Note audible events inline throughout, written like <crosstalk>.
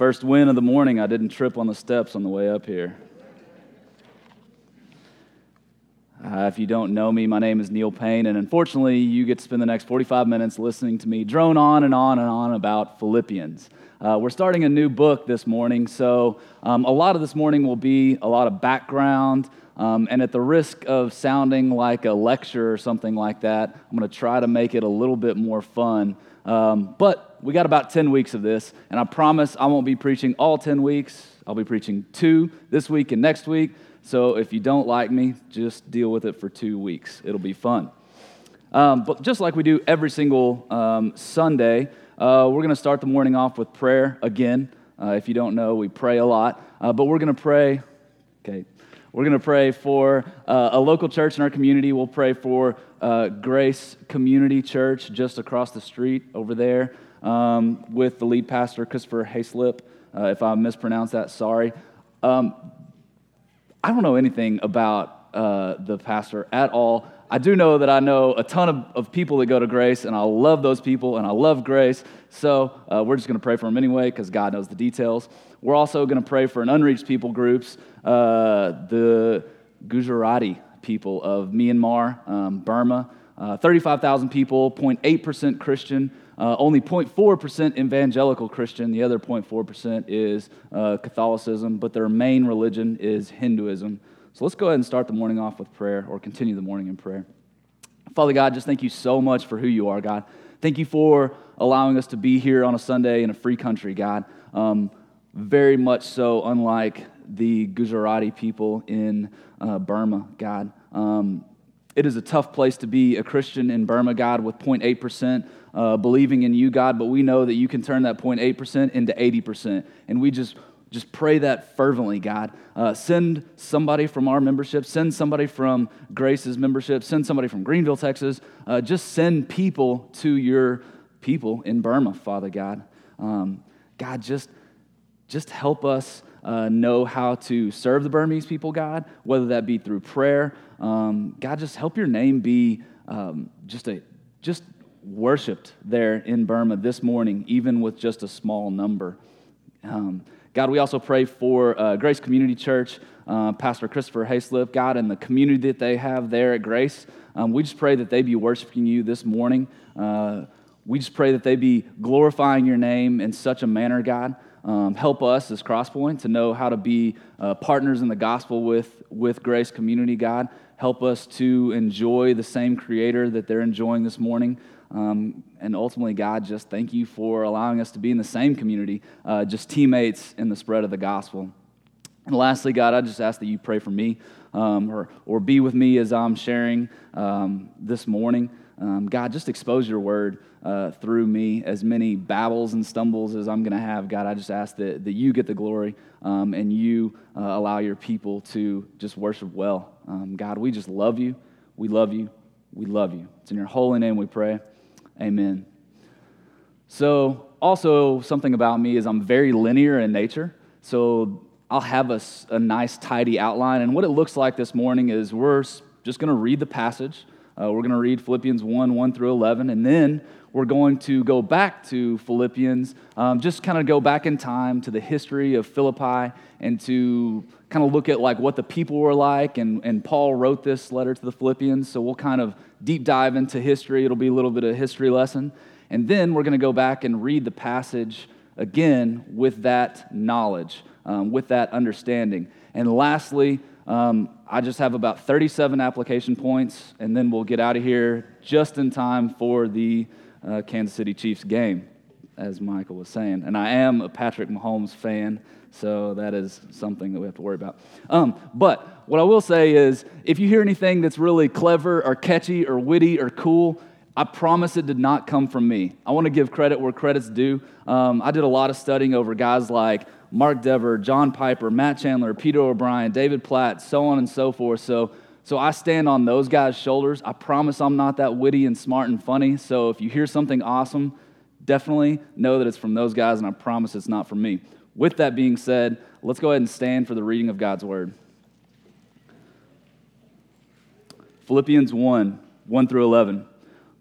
First win of the morning, I didn't trip on the steps on the way up here. Uh, if you don't know me, my name is Neil Payne, and unfortunately, you get to spend the next 45 minutes listening to me drone on and on and on about Philippians. Uh, we're starting a new book this morning, so um, a lot of this morning will be a lot of background, um, and at the risk of sounding like a lecture or something like that, I'm going to try to make it a little bit more fun. Um, but we got about 10 weeks of this, and I promise I won't be preaching all 10 weeks. I'll be preaching two this week and next week. So if you don't like me, just deal with it for two weeks. It'll be fun. Um, but just like we do every single um, Sunday, uh, we're going to start the morning off with prayer again. Uh, if you don't know, we pray a lot. Uh, but we're going to pray, okay, we're going to pray for uh, a local church in our community. We'll pray for uh, Grace Community Church just across the street over there um, with the lead pastor, Christopher Hayslip. Uh, if I mispronounced that, sorry. Um, I don't know anything about uh, the pastor at all. I do know that I know a ton of, of people that go to Grace, and I love those people, and I love Grace. So uh, we're just going to pray for them anyway, because God knows the details. We're also going to pray for an unreached people groups, uh, the Gujarati people of Myanmar, um, Burma. Uh, 35,000 people, 0.8% Christian. Uh, only 0.4% evangelical Christian, the other 0.4% is uh, Catholicism, but their main religion is Hinduism. So let's go ahead and start the morning off with prayer or continue the morning in prayer. Father God, just thank you so much for who you are, God. Thank you for allowing us to be here on a Sunday in a free country, God. Um, very much so unlike the Gujarati people in uh, Burma, God. Um, it is a tough place to be a Christian in Burma, God, with 0.8% uh, believing in you, God, but we know that you can turn that 0.8% into 80%. And we just just pray that fervently, God. Uh, send somebody from our membership, send somebody from Grace's membership, send somebody from Greenville, Texas. Uh, just send people to your people in Burma, Father God. Um, God, just, just help us uh, know how to serve the Burmese people, God, whether that be through prayer. Um, God, just help your name be um, just a just worshiped there in Burma this morning, even with just a small number. Um, God, we also pray for uh, Grace Community Church, uh, Pastor Christopher Hayslip, God, and the community that they have there at Grace. Um, we just pray that they be worshiping you this morning. Uh, we just pray that they be glorifying your name in such a manner, God. Um, help us as Crosspoint to know how to be uh, partners in the gospel with, with Grace Community, God. Help us to enjoy the same Creator that they're enjoying this morning. Um, and ultimately, God, just thank you for allowing us to be in the same community, uh, just teammates in the spread of the gospel. And lastly, God, I just ask that you pray for me um, or, or be with me as I'm sharing um, this morning. Um, God, just expose your word uh, through me. As many babbles and stumbles as I'm going to have, God, I just ask that, that you get the glory um, and you uh, allow your people to just worship well. Um, God, we just love you. We love you. We love you. It's in your holy name we pray. Amen. So, also, something about me is I'm very linear in nature. So, I'll have a, a nice, tidy outline. And what it looks like this morning is we're just going to read the passage. Uh, we're going to read Philippians 1 1 through 11. And then we're going to go back to Philippians, um, just kind of go back in time to the history of Philippi and to kind of look at like what the people were like. And, and Paul wrote this letter to the Philippians. So we'll kind of deep dive into history. It'll be a little bit of a history lesson. And then we're going to go back and read the passage again with that knowledge, um, with that understanding. And lastly, um, I just have about 37 application points, and then we'll get out of here just in time for the uh, Kansas City Chiefs game, as Michael was saying. And I am a Patrick Mahomes fan, so that is something that we have to worry about. Um, but what I will say is if you hear anything that's really clever or catchy or witty or cool, I promise it did not come from me. I want to give credit where credit's due. Um, I did a lot of studying over guys like Mark Dever, John Piper, Matt Chandler, Peter O'Brien, David Platt, so on and so forth. So, so I stand on those guys' shoulders. I promise I'm not that witty and smart and funny. So if you hear something awesome, definitely know that it's from those guys, and I promise it's not from me. With that being said, let's go ahead and stand for the reading of God's word. Philippians 1 1 through 11.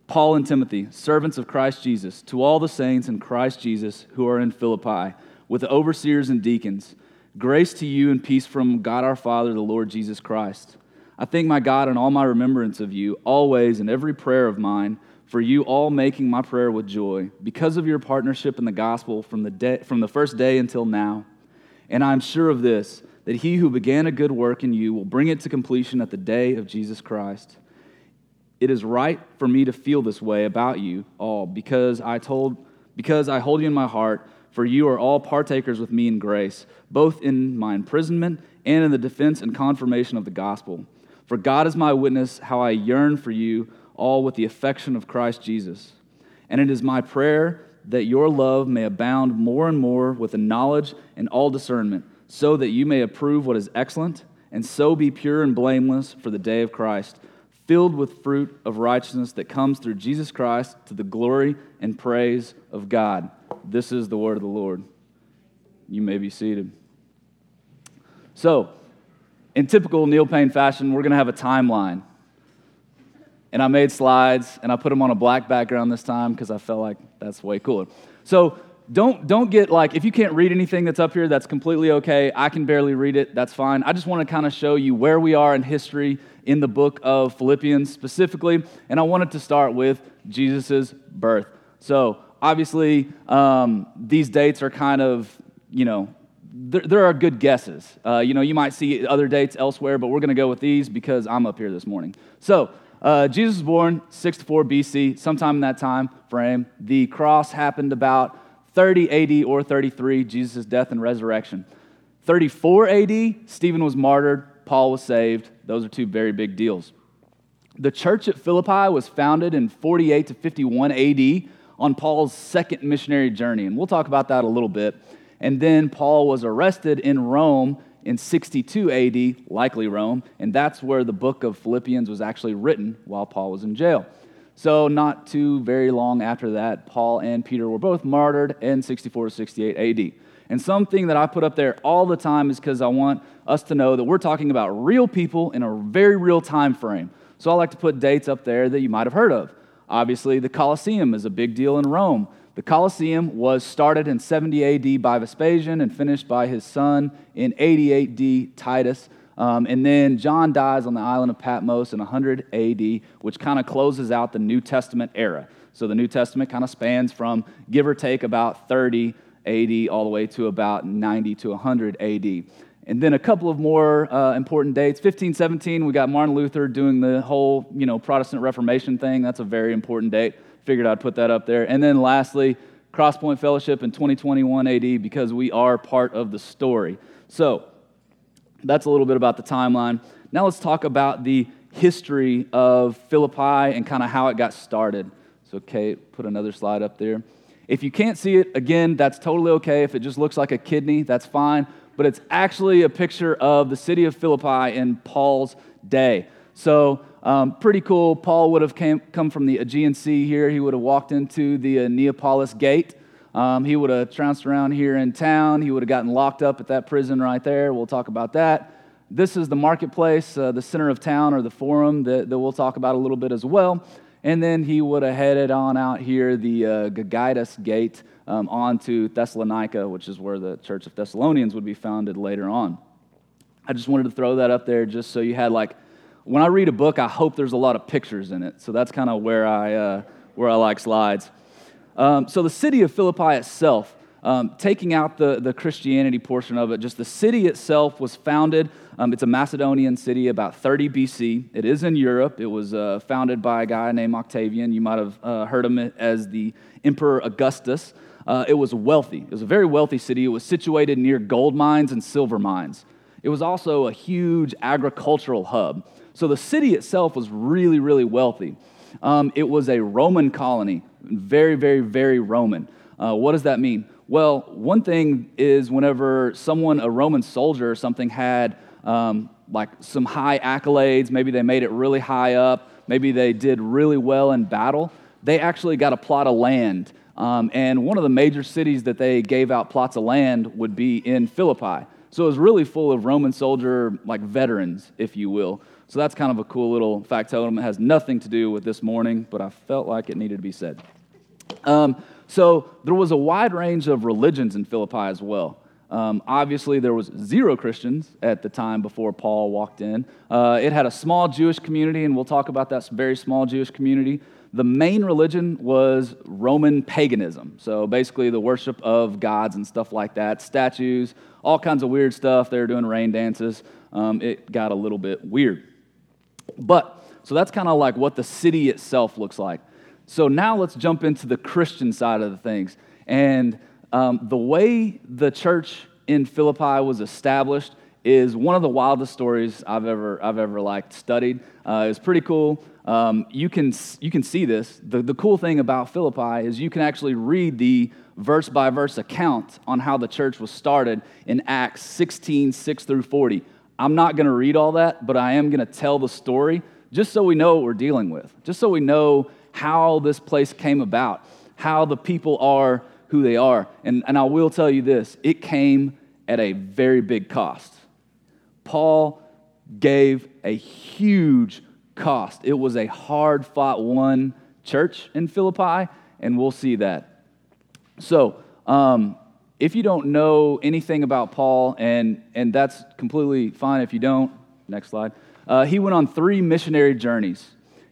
Paul and Timothy, servants of Christ Jesus, to all the saints in Christ Jesus who are in Philippi with the overseers and deacons. Grace to you and peace from God our Father, the Lord Jesus Christ. I thank my God in all my remembrance of you, always in every prayer of mine, for you all making my prayer with joy, because of your partnership in the gospel from the, from the first day until now. And I am sure of this, that he who began a good work in you will bring it to completion at the day of Jesus Christ. It is right for me to feel this way about you all, because I told because I hold you in my heart, for you are all partakers with me in grace, both in my imprisonment and in the defense and confirmation of the gospel. For God is my witness how I yearn for you all with the affection of Christ Jesus. And it is my prayer that your love may abound more and more with the knowledge and all discernment, so that you may approve what is excellent, and so be pure and blameless for the day of Christ filled with fruit of righteousness that comes through Jesus Christ to the glory and praise of God. This is the word of the Lord. You may be seated. So, in typical Neil Payne fashion, we're going to have a timeline. And I made slides and I put them on a black background this time because I felt like that's way cooler. So, don't don't get like if you can't read anything that's up here that's completely okay. I can barely read it. That's fine. I just want to kind of show you where we are in history in the book of philippians specifically and i wanted to start with Jesus's birth. So obviously um, these dates are kind of you know there, are good guesses. Uh, you know you might see other dates elsewhere but we're going to go with these because i'm up here this morning. So uh, jesus was born 64 bc sometime in that time frame the cross happened about 30 AD or 33, Jesus' death and resurrection. 34 AD, Stephen was martyred, Paul was saved. Those are two very big deals. The church at Philippi was founded in 48 to 51 AD on Paul's second missionary journey, and we'll talk about that a little bit. And then Paul was arrested in Rome in 62 AD, likely Rome, and that's where the book of Philippians was actually written while Paul was in jail. So, not too very long after that, Paul and Peter were both martyred in 64 to 68 AD. And something that I put up there all the time is because I want us to know that we're talking about real people in a very real time frame. So I like to put dates up there that you might have heard of. Obviously, the Colosseum is a big deal in Rome. The Colosseum was started in 70 AD by Vespasian and finished by his son in 88 AD, Titus. Um, and then John dies on the island of Patmos in 100 AD, which kind of closes out the New Testament era. So the New Testament kind of spans from give or take about 30 AD all the way to about 90 to 100 AD. And then a couple of more uh, important dates. 1517, we got Martin Luther doing the whole, you know, Protestant Reformation thing. That's a very important date. Figured I'd put that up there. And then lastly, Crosspoint Fellowship in 2021 AD because we are part of the story. So that's a little bit about the timeline. Now let's talk about the history of Philippi and kind of how it got started. So, Kate, put another slide up there. If you can't see it, again, that's totally okay. If it just looks like a kidney, that's fine. But it's actually a picture of the city of Philippi in Paul's day. So, um, pretty cool. Paul would have came, come from the Aegean Sea here. He would have walked into the uh, Neapolis Gate. Um, he would have trounced around here in town. He would have gotten locked up at that prison right there. We'll talk about that. This is the marketplace, uh, the center of town, or the forum that, that we'll talk about a little bit as well. And then he would have headed on out here, the uh, Gaius Gate, um, on to Thessalonica, which is where the Church of Thessalonians would be founded later on. I just wanted to throw that up there just so you had like, when I read a book, I hope there's a lot of pictures in it. So that's kind of where I, uh, where I like slides. Um, so the city of Philippi itself, um, taking out the, the Christianity portion of it, just the city itself was founded. Um, it's a Macedonian city about 30 BC. It is in Europe. It was uh, founded by a guy named Octavian. You might have uh, heard him as the Emperor Augustus. Uh, it was wealthy. It was a very wealthy city. It was situated near gold mines and silver mines. It was also a huge agricultural hub. So the city itself was really, really wealthy. Um, it was a Roman colony very, very, very Roman. Uh, what does that mean? Well, one thing is whenever someone, a Roman soldier or something, had um, like some high accolades, maybe they made it really high up, maybe they did really well in battle, they actually got a plot of land. Um, and one of the major cities that they gave out plots of land would be in Philippi. So it was really full of Roman soldier, like veterans, if you will. So that's kind of a cool little factotum. It has nothing to do with this morning, but I felt like it needed to be said. Um, so there was a wide range of religions in Philippi as well. Um, obviously, there was zero Christians at the time before Paul walked in. Uh, it had a small Jewish community, and we'll talk about that very small Jewish community. The main religion was Roman paganism. So basically, the worship of gods and stuff like that, statues, all kinds of weird stuff. They were doing rain dances. Um, it got a little bit weird. But, so that's kind of like what the city itself looks like. So now let's jump into the Christian side of the things. And um, the way the church in Philippi was established is one of the wildest stories I've ever, I've ever like studied. Uh, it's pretty cool. Um, you, can, you can see this. The, the cool thing about Philippi is you can actually read the verse by verse account on how the church was started in Acts 16, 6 through 40. I'm not going to read all that, but I am going to tell the story just so we know what we're dealing with, just so we know how this place came about, how the people are who they are. And, and I will tell you this it came at a very big cost. Paul gave a huge cost. It was a hard fought one church in Philippi, and we'll see that. So, um, if you don't know anything about Paul, and, and that's completely fine if you don't, next slide, uh, he went on three missionary journeys.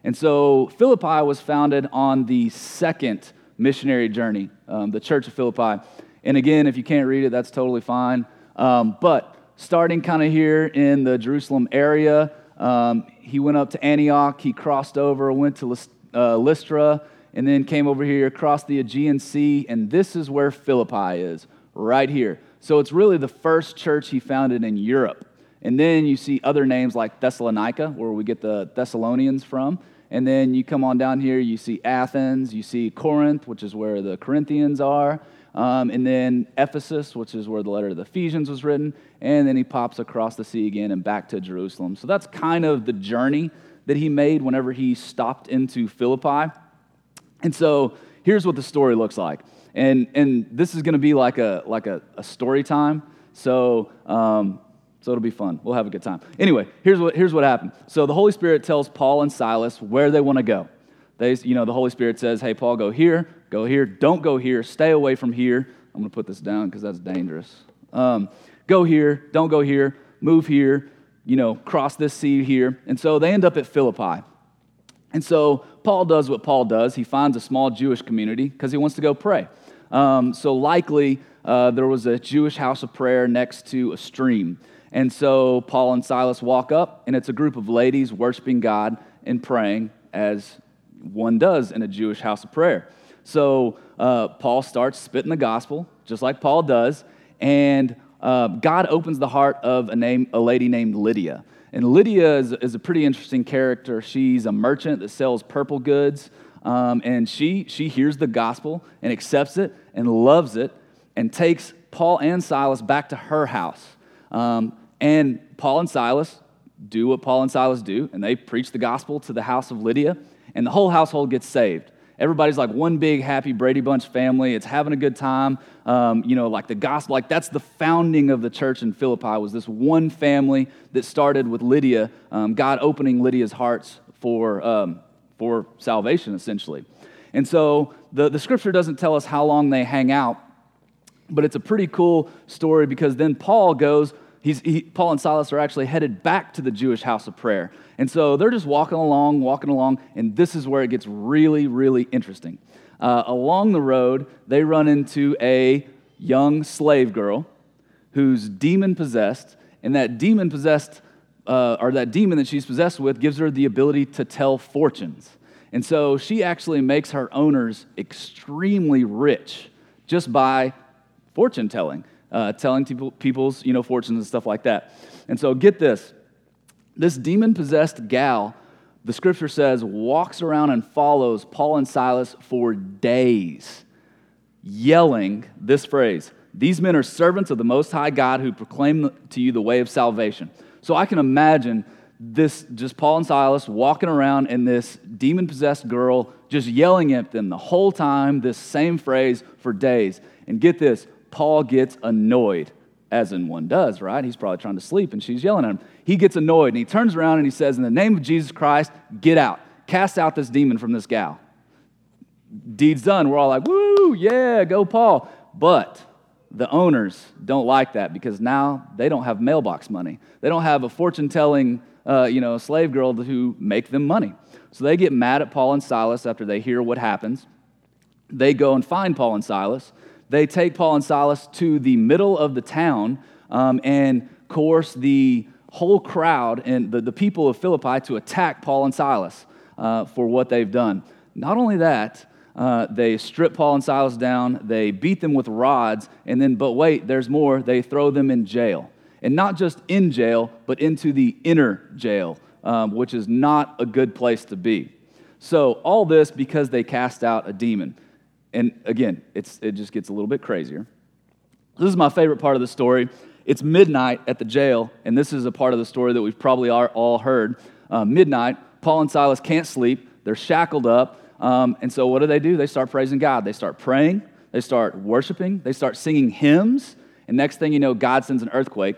And so Philippi was founded on the second missionary journey, um, the Church of Philippi. And again, if you can't read it, that's totally fine. Um, but starting kind of here in the Jerusalem area, um, he went up to Antioch, he crossed over, went to uh, Lystra, and then came over here, crossed the Aegean Sea, and this is where Philippi is right here. So it's really the first church he founded in Europe. And then you see other names like Thessalonica, where we get the Thessalonians from. And then you come on down here, you see Athens, you see Corinth, which is where the Corinthians are. Um, and then Ephesus, which is where the letter to the Ephesians was written. And then he pops across the sea again and back to Jerusalem. So that's kind of the journey that he made whenever he stopped into Philippi. And so here's what the story looks like and and this is going to be like a like a, a story time. So um, so it'll be fun. We'll have a good time. Anyway, here's what here's what happened. So the Holy Spirit tells Paul and Silas where they want to go. They, you know, the Holy Spirit says, "Hey, Paul, go here, go here. Don't go here. Stay away from here." I'm going to put this down because that's dangerous. Um, go here. Don't go here. Move here. You know, cross this sea here. And so they end up at Philippi. And so Paul does what Paul does. He finds a small Jewish community because he wants to go pray. Um, so, likely, uh, there was a Jewish house of prayer next to a stream. And so, Paul and Silas walk up, and it's a group of ladies worshiping God and praying as one does in a Jewish house of prayer. So, uh, Paul starts spitting the gospel, just like Paul does, and uh, God opens the heart of a, name, a lady named Lydia. And Lydia is, is a pretty interesting character. She's a merchant that sells purple goods. Um, and she, she hears the gospel and accepts it and loves it and takes Paul and Silas back to her house. Um, and Paul and Silas do what Paul and Silas do, and they preach the gospel to the house of Lydia, and the whole household gets saved. Everybody's like one big happy Brady Bunch family. It's having a good time. Um, you know, like the gospel, like that's the founding of the church in Philippi was this one family that started with Lydia, um, God opening Lydia's hearts for um, for salvation, essentially. And so the, the scripture doesn't tell us how long they hang out, but it's a pretty cool story because then Paul goes, he's, he, Paul and Silas are actually headed back to the Jewish house of prayer. And so they're just walking along, walking along, and this is where it gets really, really interesting. Uh, along the road, they run into a young slave girl who's demon possessed, and that demon possessed uh, or that demon that she's possessed with gives her the ability to tell fortunes. And so she actually makes her owners extremely rich just by fortune telling, uh, telling people, people's you know, fortunes and stuff like that. And so get this this demon possessed gal, the scripture says, walks around and follows Paul and Silas for days, yelling this phrase These men are servants of the Most High God who proclaim to you the way of salvation. So I can imagine this just Paul and Silas walking around and this demon possessed girl just yelling at them the whole time, this same phrase for days. And get this, Paul gets annoyed, as in one does, right? He's probably trying to sleep and she's yelling at him. He gets annoyed and he turns around and he says, In the name of Jesus Christ, get out. Cast out this demon from this gal. deed's done. We're all like, woo, yeah, go Paul. But the owners don't like that because now they don't have mailbox money. They don't have a fortune telling, uh, you know, slave girl who make them money. So they get mad at Paul and Silas after they hear what happens. They go and find Paul and Silas. They take Paul and Silas to the middle of the town um, and coerce the whole crowd and the, the people of Philippi to attack Paul and Silas uh, for what they've done. Not only that, uh, they strip Paul and Silas down, they beat them with rods, and then, but wait, there's more, they throw them in jail. And not just in jail, but into the inner jail, um, which is not a good place to be. So, all this because they cast out a demon. And again, it's, it just gets a little bit crazier. This is my favorite part of the story. It's midnight at the jail, and this is a part of the story that we've probably all heard. Uh, midnight, Paul and Silas can't sleep, they're shackled up. Um, and so, what do they do? They start praising God. They start praying, they start worshiping, they start singing hymns. And next thing you know, God sends an earthquake,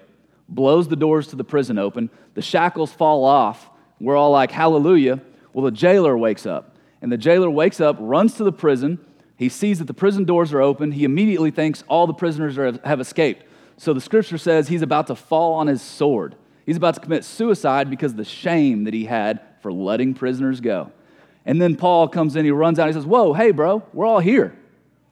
blows the doors to the prison open, the shackles fall off. We're all like, Hallelujah. Well, the jailer wakes up. And the jailer wakes up, runs to the prison. He sees that the prison doors are open. He immediately thinks all the prisoners are, have escaped. So the scripture says he's about to fall on his sword. He's about to commit suicide because of the shame that he had for letting prisoners go. And then Paul comes in, he runs out, he says, Whoa, hey, bro, we're all here.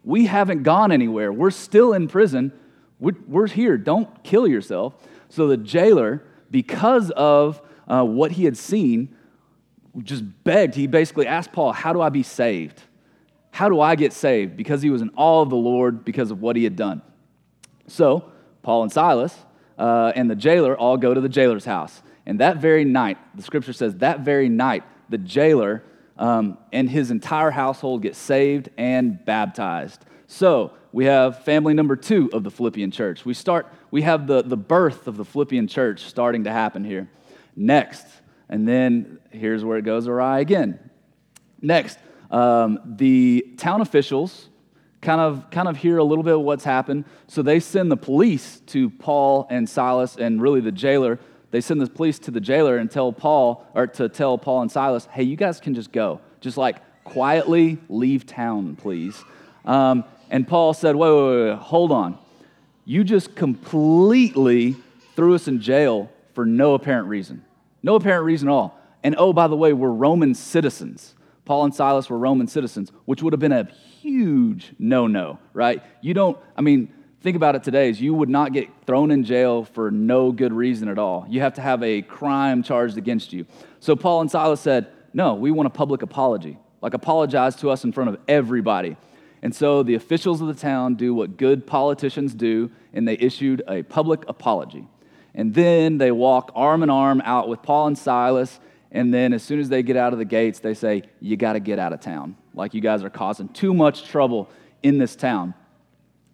We haven't gone anywhere. We're still in prison. We're here. Don't kill yourself. So the jailer, because of uh, what he had seen, just begged. He basically asked Paul, How do I be saved? How do I get saved? Because he was in awe of the Lord because of what he had done. So Paul and Silas uh, and the jailer all go to the jailer's house. And that very night, the scripture says, that very night, the jailer um, and his entire household get saved and baptized. So we have family number two of the Philippian church. We start, we have the, the birth of the Philippian church starting to happen here. Next, and then here's where it goes awry again. Next, um, the town officials kind of kind of hear a little bit of what's happened. So they send the police to Paul and Silas and really the jailer they send the police to the jailer and tell Paul, or to tell Paul and Silas, hey, you guys can just go. Just like quietly leave town, please. Um, and Paul said, wait, wait, wait, hold on. You just completely threw us in jail for no apparent reason. No apparent reason at all. And oh, by the way, we're Roman citizens. Paul and Silas were Roman citizens, which would have been a huge no no, right? You don't, I mean, think about it today is you would not get thrown in jail for no good reason at all. You have to have a crime charged against you. So Paul and Silas said, No, we want a public apology. Like, apologize to us in front of everybody. And so the officials of the town do what good politicians do, and they issued a public apology. And then they walk arm in arm out with Paul and Silas. And then as soon as they get out of the gates, they say, You got to get out of town. Like you guys are causing too much trouble in this town.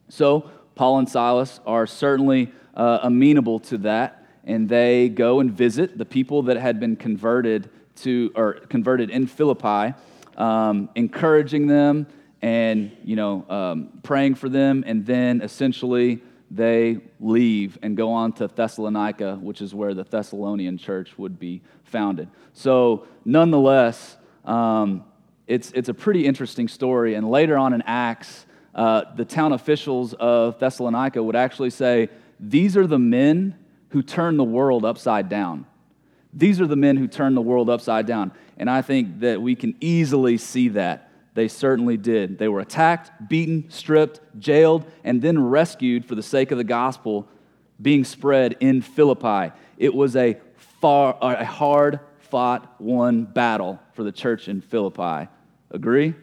So Paul and Silas are certainly uh, amenable to that, and they go and visit the people that had been converted to or converted in Philippi, um, encouraging them and you know um, praying for them, and then essentially they leave and go on to Thessalonica, which is where the Thessalonian church would be founded. So, nonetheless, um, it's, it's a pretty interesting story. And later on in Acts, uh, the town officials of Thessalonica would actually say, These are the men who turn the world upside down. These are the men who turn the world upside down. And I think that we can easily see that. They certainly did. They were attacked, beaten, stripped, jailed, and then rescued for the sake of the gospel being spread in Philippi. It was a, far, a hard fought, won battle for the church in Philippi. Agree?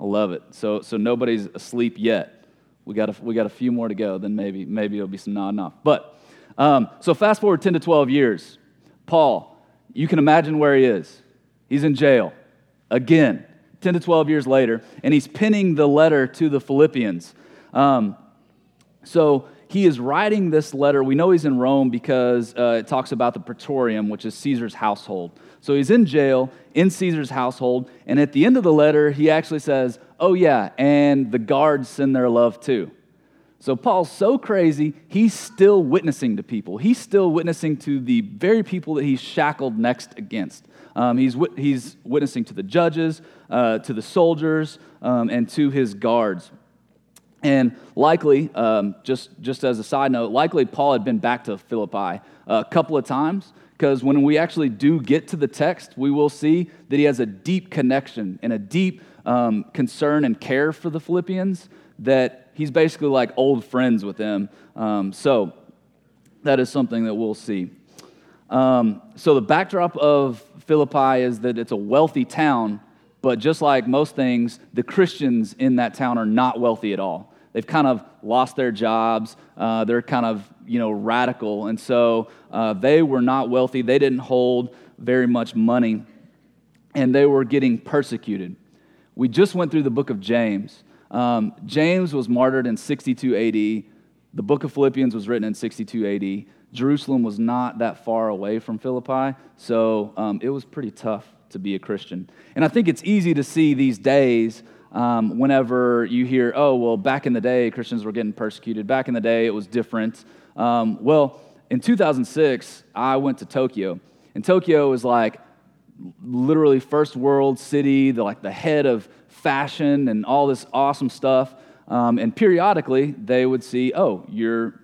I love it. So, so nobody's asleep yet. We got, a, we got a few more to go, then maybe, maybe it'll be some nodding off. But, um, so fast forward 10 to 12 years. Paul, you can imagine where he is. He's in jail again, 10 to 12 years later, and he's penning the letter to the Philippians. Um, so he is writing this letter. We know he's in Rome because uh, it talks about the praetorium, which is Caesar's household. So he's in jail in Caesar's household. And at the end of the letter, he actually says, Oh, yeah, and the guards send their love too. So Paul's so crazy, he's still witnessing to people. He's still witnessing to the very people that he's shackled next against. Um, he's, he's witnessing to the judges, uh, to the soldiers, um, and to his guards. And likely, um, just, just as a side note, likely Paul had been back to Philippi a couple of times because when we actually do get to the text, we will see that he has a deep connection and a deep um, concern and care for the Philippians that he's basically like old friends with them. Um, so that is something that we'll see. Um, so the backdrop of Philippi is that it's a wealthy town, but just like most things, the Christians in that town are not wealthy at all. They've kind of lost their jobs. Uh, they're kind of you know radical, and so uh, they were not wealthy. They didn't hold very much money, and they were getting persecuted. We just went through the book of James. Um, James was martyred in 62 AD. The book of Philippians was written in 62 AD. Jerusalem was not that far away from Philippi, so um, it was pretty tough to be a Christian. And I think it's easy to see these days um, whenever you hear, oh, well, back in the day, Christians were getting persecuted. Back in the day, it was different. Um, well, in 2006, I went to Tokyo, and Tokyo is like literally first world city, the, like the head of fashion and all this awesome stuff. Um, and periodically, they would see, oh, you're,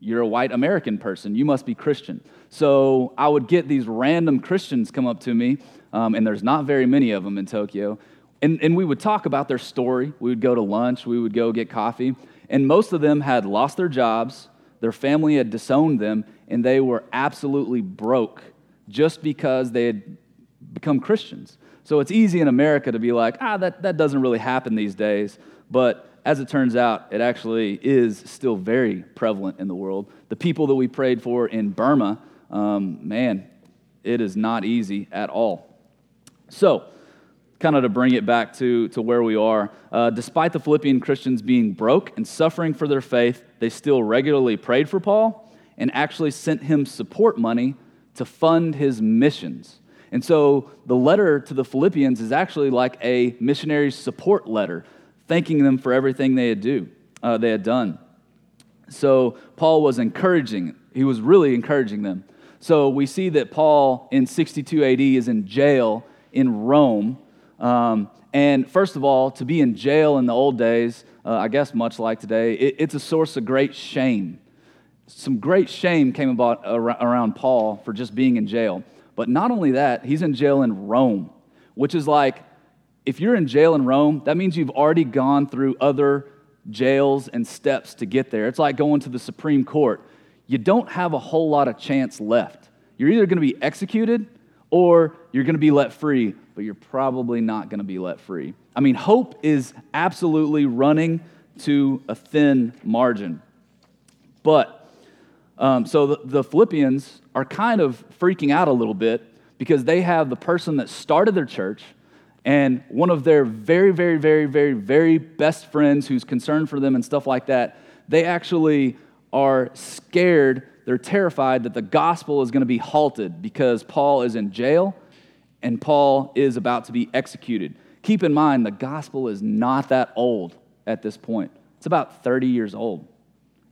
you're a white American person. You must be Christian. So I would get these random Christians come up to me, um, and there's not very many of them in Tokyo. And, and we would talk about their story. We would go to lunch, we would go get coffee. And most of them had lost their jobs, their family had disowned them, and they were absolutely broke just because they had become Christians. So it's easy in America to be like, ah, that, that doesn't really happen these days. But as it turns out, it actually is still very prevalent in the world. The people that we prayed for in Burma, um, man, it is not easy at all. So, kind of to bring it back to, to where we are, uh, despite the Philippian Christians being broke and suffering for their faith, they still regularly prayed for Paul and actually sent him support money to fund his missions. And so the letter to the Philippians is actually like a missionary support letter, thanking them for everything they had do, uh, they had done. So Paul was encouraging. He was really encouraging them. So we see that Paul in 62 AD is in jail in Rome. Um, and first of all, to be in jail in the old days, uh, I guess much like today, it, it's a source of great shame. Some great shame came about around Paul for just being in jail. But not only that, he's in jail in Rome, which is like, if you're in jail in Rome, that means you've already gone through other jails and steps to get there. It's like going to the Supreme Court. You don't have a whole lot of chance left. You're either going to be executed or you're going to be let free, but you're probably not going to be let free. I mean, hope is absolutely running to a thin margin. But um, so the, the Philippians are kind of freaking out a little bit because they have the person that started their church and one of their very, very, very, very, very best friends who's concerned for them and stuff like that. They actually are scared, they're terrified that the gospel is going to be halted because Paul is in jail and Paul is about to be executed. Keep in mind, the gospel is not that old at this point. It's about 30 years old.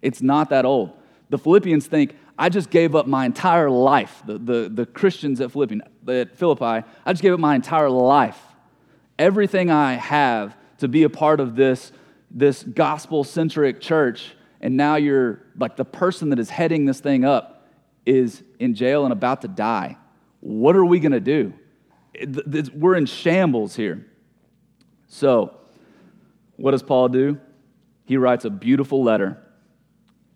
It's not that old. The Philippians think, I just gave up my entire life. The, the, the Christians at, Philippi, at Philippi, I just gave up my entire life. Everything I have to be a part of this, this gospel centric church. And now you're like the person that is heading this thing up is in jail and about to die. What are we going to do? We're in shambles here. So, what does Paul do? He writes a beautiful letter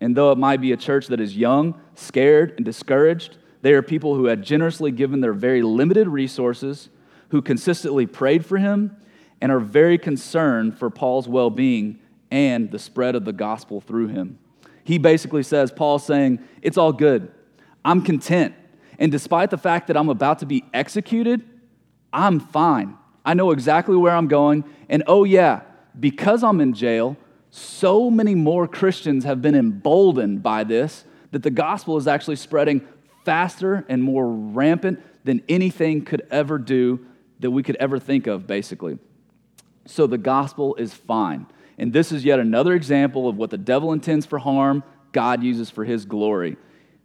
and though it might be a church that is young, scared, and discouraged, they are people who had generously given their very limited resources, who consistently prayed for him, and are very concerned for Paul's well being and the spread of the gospel through him. He basically says, Paul's saying, It's all good. I'm content. And despite the fact that I'm about to be executed, I'm fine. I know exactly where I'm going. And oh, yeah, because I'm in jail, so many more Christians have been emboldened by this that the gospel is actually spreading faster and more rampant than anything could ever do that we could ever think of, basically. So the gospel is fine. And this is yet another example of what the devil intends for harm, God uses for his glory.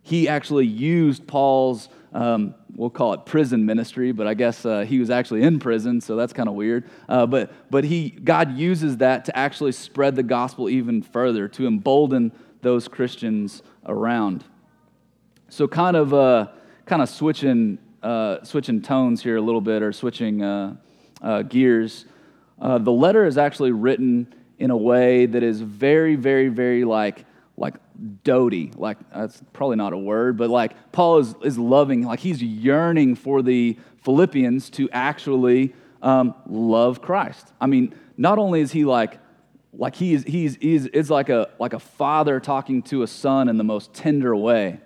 He actually used Paul's, um, we'll call it prison ministry, but I guess uh, he was actually in prison, so that's kind of weird. Uh, but but he, God uses that to actually spread the gospel even further, to embolden those Christians around. So kind of, uh, kind of switching, uh, switching tones here a little bit, or switching uh, uh, gears. the letter is actually written in a way that is very, very, very like like doty like that's probably not a word but like paul is, is loving like he's yearning for the philippians to actually um, love christ. I mean not only is he like like he's he's he's it's like a like a father talking to a son in the most tender way.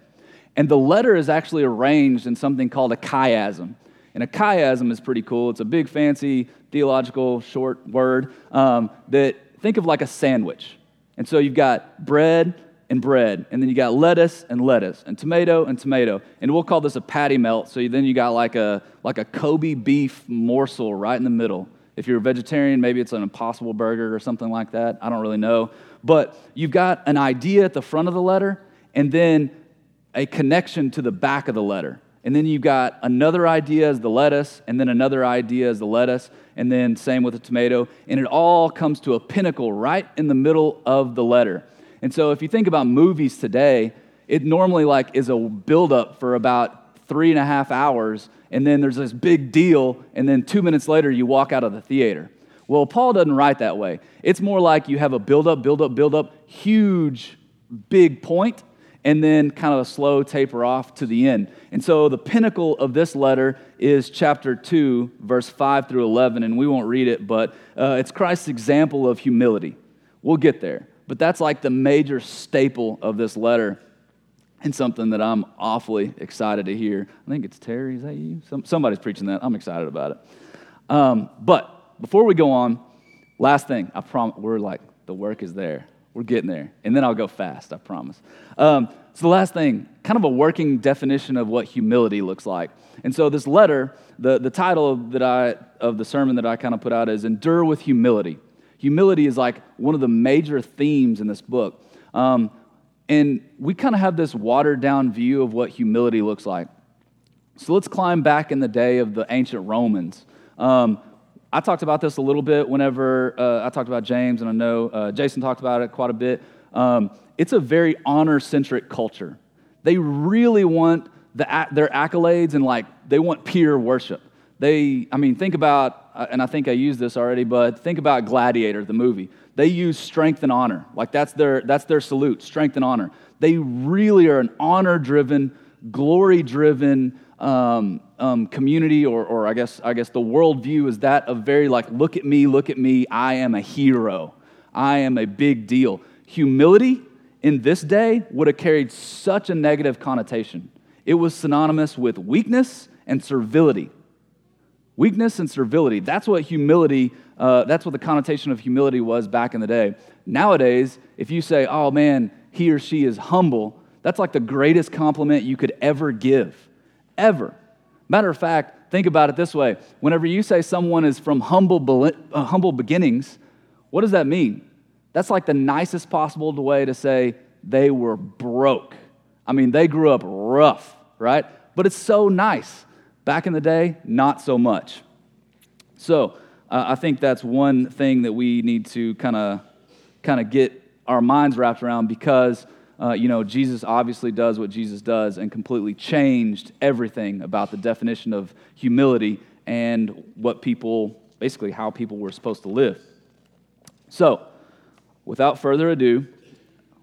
And the letter is actually arranged in something called a chiasm. And a chiasm is pretty cool. It's a big fancy theological short word um, that think of like a sandwich. And so you've got bread and bread, and then you got lettuce and lettuce, and tomato and tomato. And we'll call this a patty melt. So then you got like a, like a Kobe beef morsel right in the middle. If you're a vegetarian, maybe it's an impossible burger or something like that. I don't really know. But you've got an idea at the front of the letter, and then a connection to the back of the letter. And then you've got another idea as the lettuce, and then another idea as the lettuce, and then same with the tomato. And it all comes to a pinnacle right in the middle of the letter. And so if you think about movies today, it normally like is a buildup for about three and a half hours, and then there's this big deal, and then two minutes later you walk out of the theater. Well, Paul doesn't write that way. It's more like you have a buildup, buildup, buildup, huge, big point, and then kind of a slow taper off to the end. And so the pinnacle of this letter is chapter 2, verse 5 through 11, and we won't read it, but uh, it's Christ's example of humility. We'll get there. But that's like the major staple of this letter and something that I'm awfully excited to hear. I think it's Terry. Is that you? Some, somebody's preaching that. I'm excited about it. Um, but before we go on, last thing, I promise, we're like, the work is there. We're getting there. And then I'll go fast, I promise. Um, so, the last thing, kind of a working definition of what humility looks like. And so, this letter, the, the title that I, of the sermon that I kind of put out is Endure with Humility. Humility is like one of the major themes in this book. Um, and we kind of have this watered down view of what humility looks like. So, let's climb back in the day of the ancient Romans. Um, I talked about this a little bit whenever uh, I talked about James, and I know uh, Jason talked about it quite a bit. Um, it's a very honor centric culture. They really want the, their accolades and like they want peer worship. They, I mean, think about, uh, and I think I used this already, but think about Gladiator, the movie. They use strength and honor. Like that's their, that's their salute, strength and honor. They really are an honor driven, glory driven, um, um, community, or, or I guess I guess the worldview is that of very like, look at me, look at me, I am a hero, I am a big deal. Humility in this day would have carried such a negative connotation. It was synonymous with weakness and servility. Weakness and servility. That's what humility, uh, that's what the connotation of humility was back in the day. Nowadays, if you say, oh man, he or she is humble, that's like the greatest compliment you could ever give ever. Matter of fact, think about it this way whenever you say someone is from humble, uh, humble beginnings, what does that mean? That's like the nicest possible way to say they were broke. I mean, they grew up rough, right? But it's so nice. Back in the day, not so much. So, uh, I think that's one thing that we need to kind of kind of get our minds wrapped around because uh, you know, Jesus obviously does what Jesus does and completely changed everything about the definition of humility and what people, basically, how people were supposed to live. So, without further ado,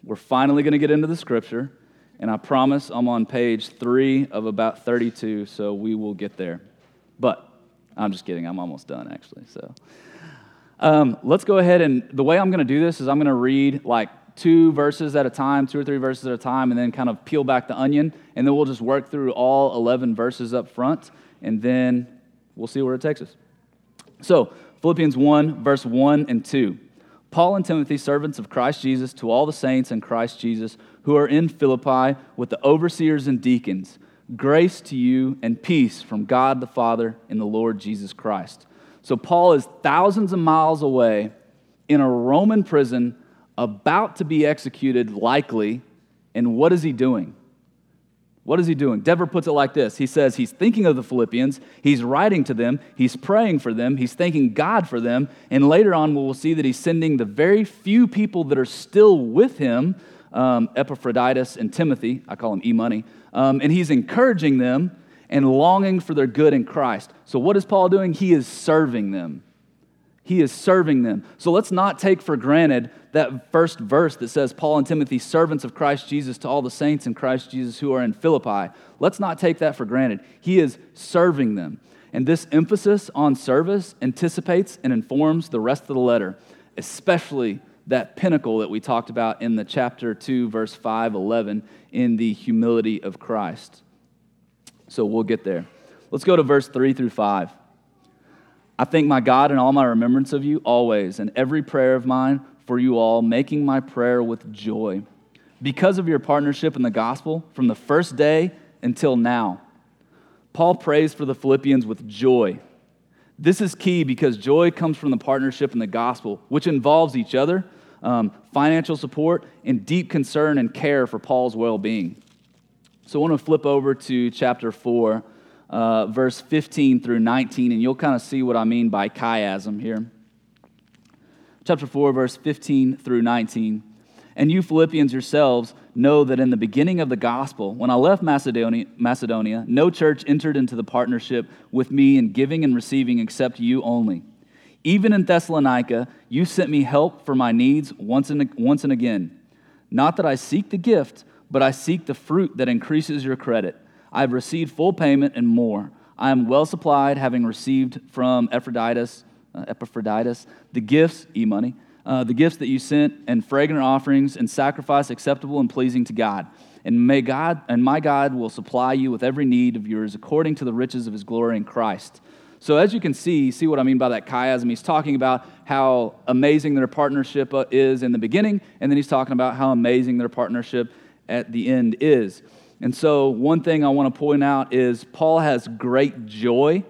we're finally going to get into the scripture, and I promise I'm on page three of about 32, so we will get there. But I'm just kidding, I'm almost done actually. So, um, let's go ahead and the way I'm going to do this is I'm going to read like two verses at a time, two or three verses at a time, and then kind of peel back the onion. And then we'll just work through all 11 verses up front, and then we'll see where it takes us. So, Philippians 1, verse 1 and 2. Paul and Timothy, servants of Christ Jesus, to all the saints in Christ Jesus who are in Philippi with the overseers and deacons, grace to you and peace from God the Father and the Lord Jesus Christ. So, Paul is thousands of miles away in a Roman prison, about to be executed, likely. And what is he doing? What is he doing? Dever puts it like this He says he's thinking of the Philippians, he's writing to them, he's praying for them, he's thanking God for them, and later on we'll see that he's sending the very few people that are still with him, um, Epaphroditus and Timothy, I call him E Money, um, and he's encouraging them and longing for their good in Christ. So, what is Paul doing? He is serving them. He is serving them. So, let's not take for granted that first verse that says, Paul and Timothy, servants of Christ Jesus to all the saints in Christ Jesus who are in Philippi. Let's not take that for granted. He is serving them. And this emphasis on service anticipates and informs the rest of the letter, especially that pinnacle that we talked about in the chapter 2, verse 5, 11, in the humility of Christ. So we'll get there. Let's go to verse 3 through 5. I thank my God in all my remembrance of you always, and every prayer of mine for you all, making my prayer with joy because of your partnership in the gospel from the first day until now. Paul prays for the Philippians with joy. This is key because joy comes from the partnership in the gospel, which involves each other, um, financial support, and deep concern and care for Paul's well being. So I want to flip over to chapter 4, uh, verse 15 through 19, and you'll kind of see what I mean by chiasm here. Chapter 4, verse 15 through 19. And you Philippians yourselves know that in the beginning of the gospel, when I left Macedonia, Macedonia, no church entered into the partnership with me in giving and receiving except you only. Even in Thessalonica, you sent me help for my needs once and, once and again. Not that I seek the gift, but I seek the fruit that increases your credit. I have received full payment and more. I am well supplied, having received from Epaphroditus, uh, Epaphroditus the gifts, e money, uh, the gifts that you sent, and fragrant offerings and sacrifice acceptable and pleasing to God. And may God and my God will supply you with every need of yours according to the riches of His glory in Christ. So as you can see, see what I mean by that chiasm. He's talking about how amazing their partnership uh, is in the beginning, and then he's talking about how amazing their partnership at the end is. And so, one thing I want to point out is Paul has great joy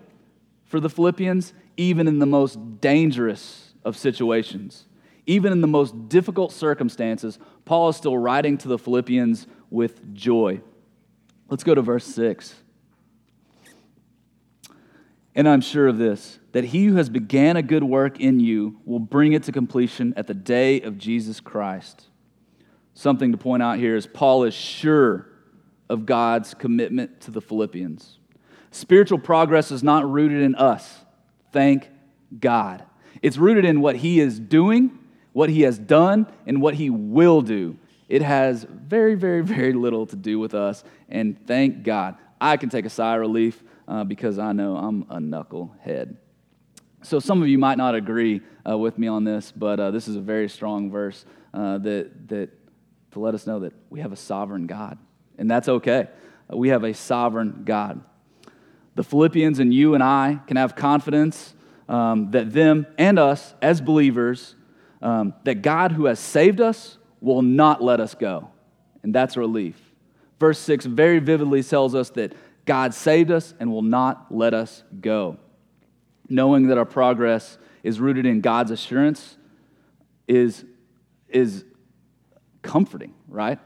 for the Philippians, even in the most dangerous of situations. Even in the most difficult circumstances, Paul is still writing to the Philippians with joy. Let's go to verse 6. And I'm sure of this, that he who has began a good work in you will bring it to completion at the day of Jesus Christ something to point out here is Paul is sure of God's commitment to the Philippians. Spiritual progress is not rooted in us. Thank God. It's rooted in what he is doing, what he has done, and what he will do. It has very, very, <laughs> very little to do with us, and thank God. I can take a sigh of relief uh, because I know I'm a knucklehead. So, some of you might not agree uh, with me on this, but uh, this is a very strong verse uh, that, that to let us know that we have a sovereign God, and that's okay. We have a sovereign God. The Philippians and you and I can have confidence um, that them and us as believers, um, that God who has saved us will not let us go. And that's relief. Verse 6 very vividly tells us that God saved us and will not let us go. Knowing that our progress is rooted in God's assurance is, is comforting, right?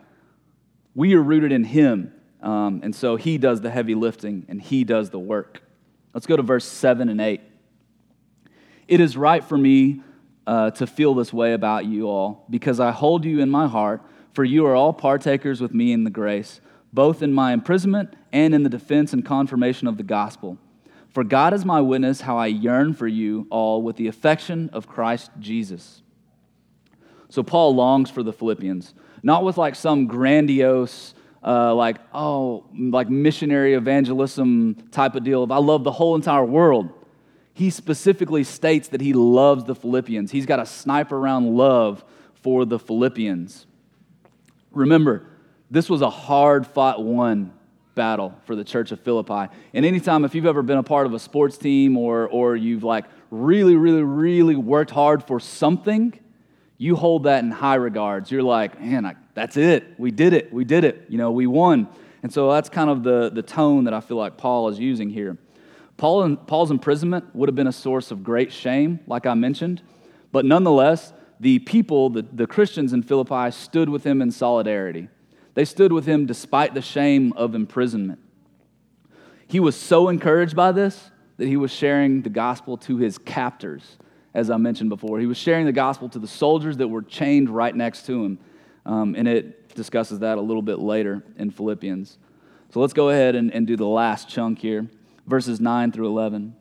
We are rooted in Him, um, and so He does the heavy lifting and He does the work. Let's go to verse 7 and 8. It is right for me uh, to feel this way about you all, because I hold you in my heart, for you are all partakers with me in the grace, both in my imprisonment and in the defense and confirmation of the gospel. For God is my witness how I yearn for you all with the affection of Christ Jesus. So Paul longs for the Philippians, not with like some grandiose, uh, like, oh, like missionary evangelism type of deal of I love the whole entire world. He specifically states that he loves the Philippians. He's got a sniper round love for the Philippians. Remember, this was a hard fought one battle for the church of Philippi. And anytime, if you've ever been a part of a sports team or, or you've like really, really, really worked hard for something, you hold that in high regards. You're like, man, I, that's it. We did it. We did it. You know, we won. And so that's kind of the, the tone that I feel like Paul is using here. Paul, Paul's imprisonment would have been a source of great shame, like I mentioned, but nonetheless, the people, the, the Christians in Philippi, stood with him in solidarity. They stood with him despite the shame of imprisonment. He was so encouraged by this that he was sharing the gospel to his captors, as I mentioned before. He was sharing the gospel to the soldiers that were chained right next to him. Um, and it discusses that a little bit later in Philippians. So let's go ahead and, and do the last chunk here, verses 9 through 11.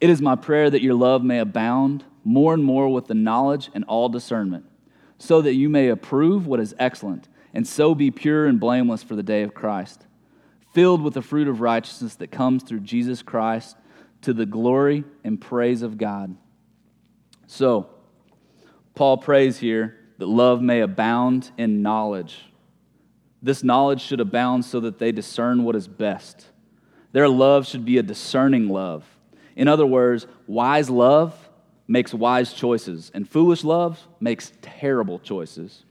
It is my prayer that your love may abound more and more with the knowledge and all discernment, so that you may approve what is excellent, and so be pure and blameless for the day of Christ, filled with the fruit of righteousness that comes through Jesus Christ to the glory and praise of God. So, Paul prays here that love may abound in knowledge. This knowledge should abound so that they discern what is best. Their love should be a discerning love. In other words, wise love makes wise choices, and foolish love makes terrible choices.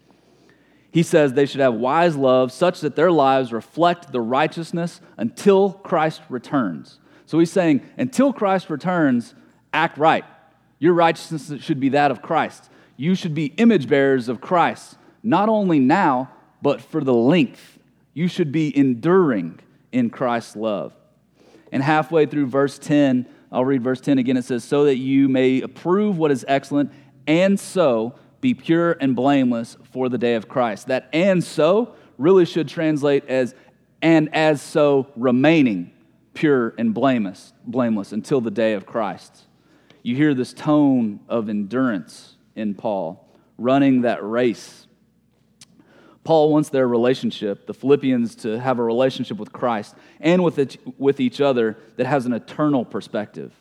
He says they should have wise love such that their lives reflect the righteousness until Christ returns. So he's saying, until Christ returns, act right. Your righteousness should be that of Christ. You should be image bearers of Christ, not only now, but for the length. You should be enduring in Christ's love. And halfway through verse 10, I'll read verse 10 again. It says, So that you may approve what is excellent, and so be pure and blameless for the day of Christ. That and so really should translate as and as so remaining pure and blameless, blameless until the day of Christ. You hear this tone of endurance in Paul, running that race Paul wants their relationship, the Philippians, to have a relationship with Christ and with, it, with each other that has an eternal perspective.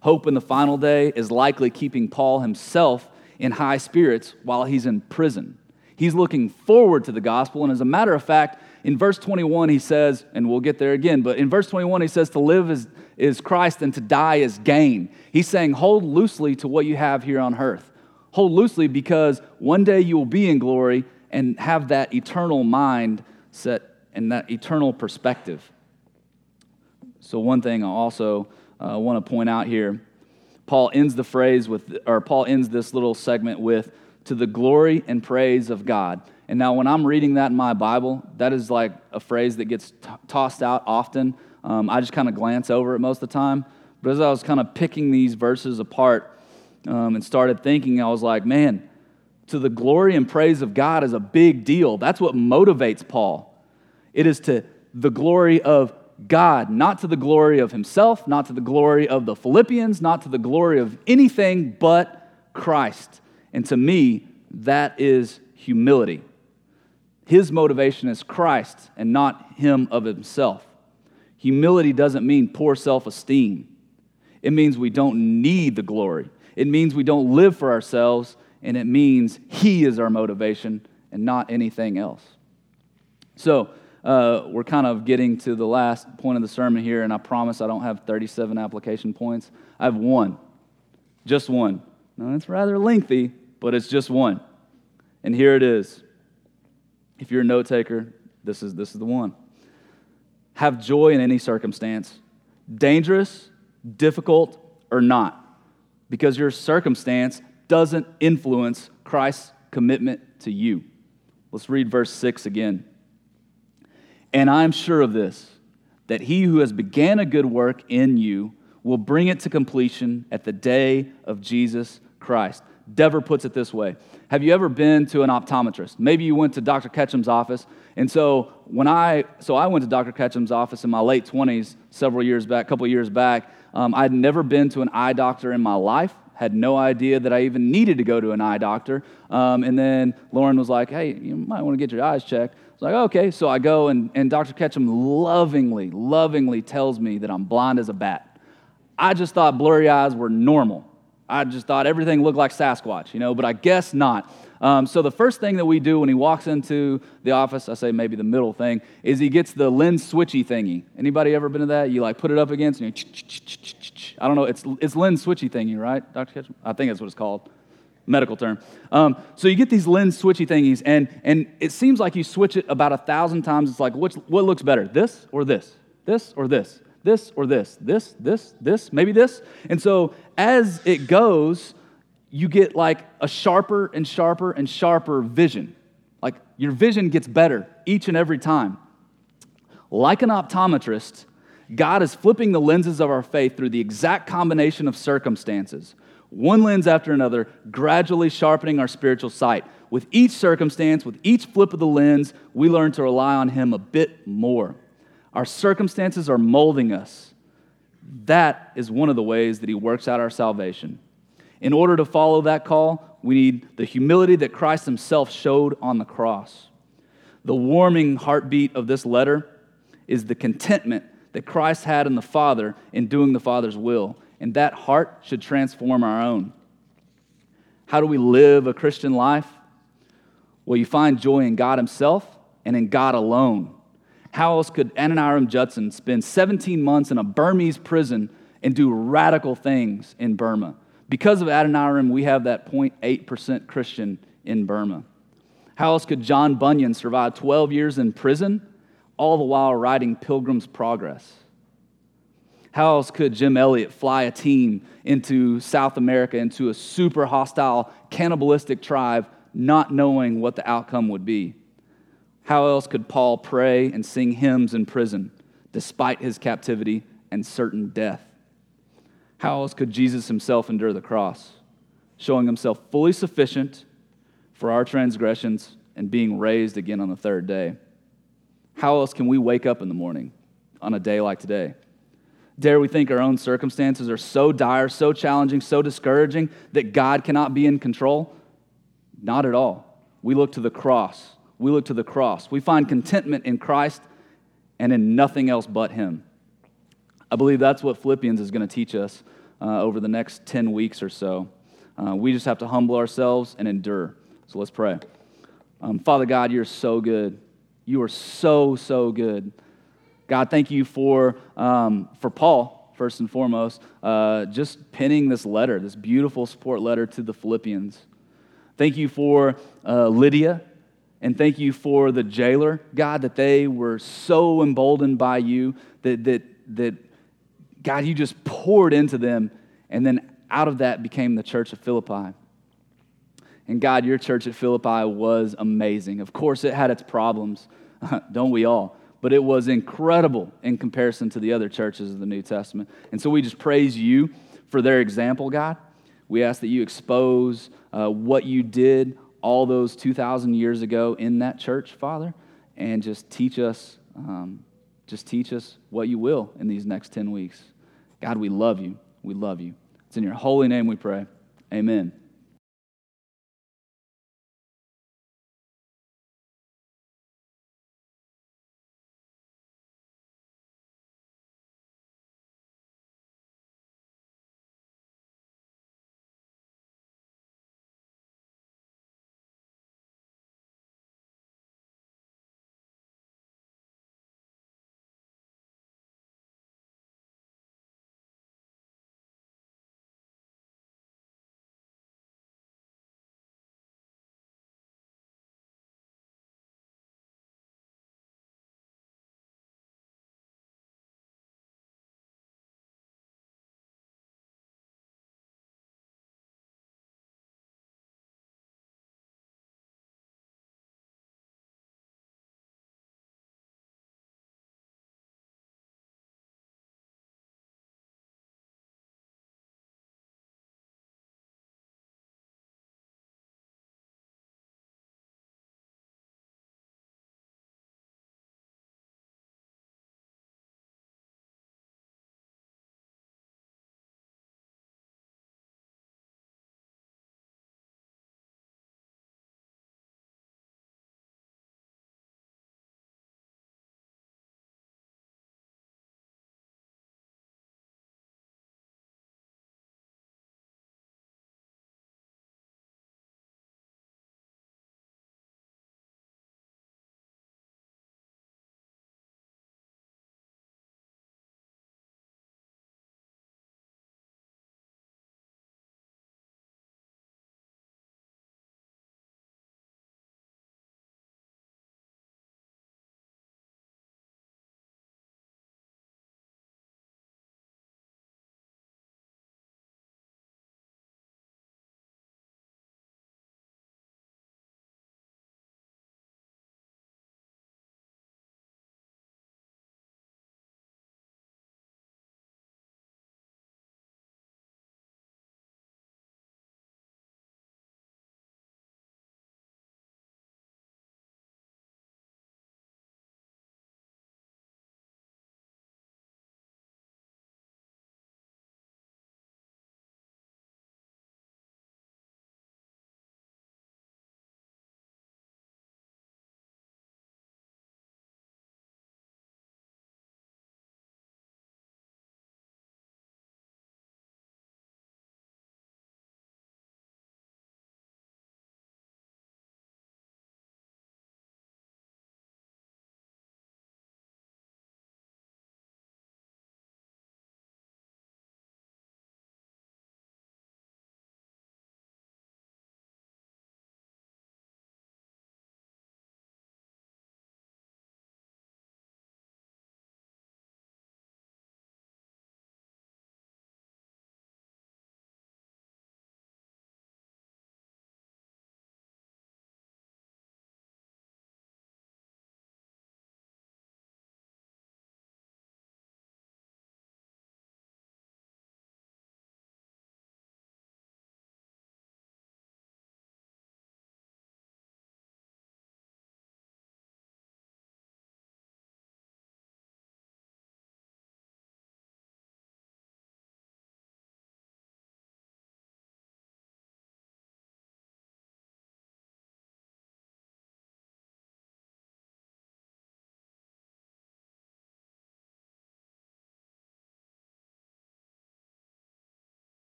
Hope in the final day is likely keeping Paul himself in high spirits while he's in prison. He's looking forward to the gospel, and as a matter of fact, in verse 21, he says, and we'll get there again, but in verse 21, he says, To live is, is Christ and to die is gain. He's saying, Hold loosely to what you have here on earth. Hold loosely because one day you will be in glory and have that eternal mind set and that eternal perspective. So, one thing I also uh, want to point out here Paul ends the phrase with, or Paul ends this little segment with, to the glory and praise of God. And now, when I'm reading that in my Bible, that is like a phrase that gets t- tossed out often. Um, I just kind of glance over it most of the time. But as I was kind of picking these verses apart um, and started thinking, I was like, man, to the glory and praise of God is a big deal. That's what motivates Paul. It is to the glory of God, not to the glory of himself, not to the glory of the Philippians, not to the glory of anything but Christ. And to me, that is humility. His motivation is Christ and not him of himself. Humility doesn't mean poor self esteem, it means we don't need the glory. It means we don't live for ourselves and it means He is our motivation and not anything else. So, uh, we're kind of getting to the last point of the sermon here, and I promise I don't have 37 application points. I have one, just one. Now, it's rather lengthy, but it's just one. And here it is. If you're a note taker, this is, this is the one. Have joy in any circumstance, dangerous, difficult, or not, because your circumstance doesn't influence Christ's commitment to you. Let's read verse 6 again. And I'm sure of this, that he who has began a good work in you will bring it to completion at the day of Jesus Christ. Dever puts it this way Have you ever been to an optometrist? Maybe you went to Dr. Ketchum's office. And so when I so I went to Dr. Ketchum's office in my late 20s, several years back, a couple years back. Um, I'd never been to an eye doctor in my life had no idea that I even needed to go to an eye doctor. Um, and then Lauren was like, hey, you might want to get your eyes checked. I was like, okay. So I go, and, and Dr. Ketchum lovingly, lovingly tells me that I'm blind as a bat. I just thought blurry eyes were normal. I just thought everything looked like Sasquatch, you know, but I guess not. Um, so the first thing that we do when he walks into the office, I say maybe the middle thing, is he gets the lens switchy thingy. Anybody ever been to that? You like put it up against and you I don't know, it's, it's lens switchy thingy, right, Dr. Ketchum? I think that's what it's called, medical term. Um, so you get these lens switchy thingies, and, and it seems like you switch it about a thousand times. It's like, which, what looks better, this or this? This or this? This or this? This, this, this, maybe this? And so as it goes, you get like a sharper and sharper and sharper vision. Like your vision gets better each and every time. Like an optometrist, God is flipping the lenses of our faith through the exact combination of circumstances, one lens after another, gradually sharpening our spiritual sight. With each circumstance, with each flip of the lens, we learn to rely on Him a bit more. Our circumstances are molding us. That is one of the ways that He works out our salvation. In order to follow that call, we need the humility that Christ Himself showed on the cross. The warming heartbeat of this letter is the contentment that Christ had in the Father in doing the Father's will, and that heart should transform our own. How do we live a Christian life? Well, you find joy in God Himself and in God alone. How else could Adoniram Judson spend 17 months in a Burmese prison and do radical things in Burma? Because of Adoniram, we have that 0.8% Christian in Burma. How else could John Bunyan survive 12 years in prison, all the while writing Pilgrim's Progress? How else could Jim Elliot fly a team into South America, into a super hostile, cannibalistic tribe, not knowing what the outcome would be? How else could Paul pray and sing hymns in prison, despite his captivity and certain death? How else could Jesus himself endure the cross, showing himself fully sufficient for our transgressions and being raised again on the third day? How else can we wake up in the morning on a day like today? Dare we think our own circumstances are so dire, so challenging, so discouraging that God cannot be in control? Not at all. We look to the cross. We look to the cross. We find contentment in Christ and in nothing else but Him. I believe that's what Philippians is going to teach us uh, over the next 10 weeks or so. Uh, we just have to humble ourselves and endure. So let's pray. Um, Father God, you're so good. You are so, so good. God, thank you for, um, for Paul, first and foremost, uh, just penning this letter, this beautiful support letter to the Philippians. Thank you for uh, Lydia, and thank you for the jailer, God, that they were so emboldened by you that, that, that God, you just poured into them, and then out of that became the church of Philippi. And God, your church at Philippi was amazing. Of course, it had its problems, <laughs> don't we all? But it was incredible in comparison to the other churches of the New Testament. And so we just praise you for their example, God. We ask that you expose uh, what you did all those 2,000 years ago in that church, Father, and just teach us um, just teach us what you will in these next 10 weeks. God, we love you. We love you. It's in your holy name we pray. Amen.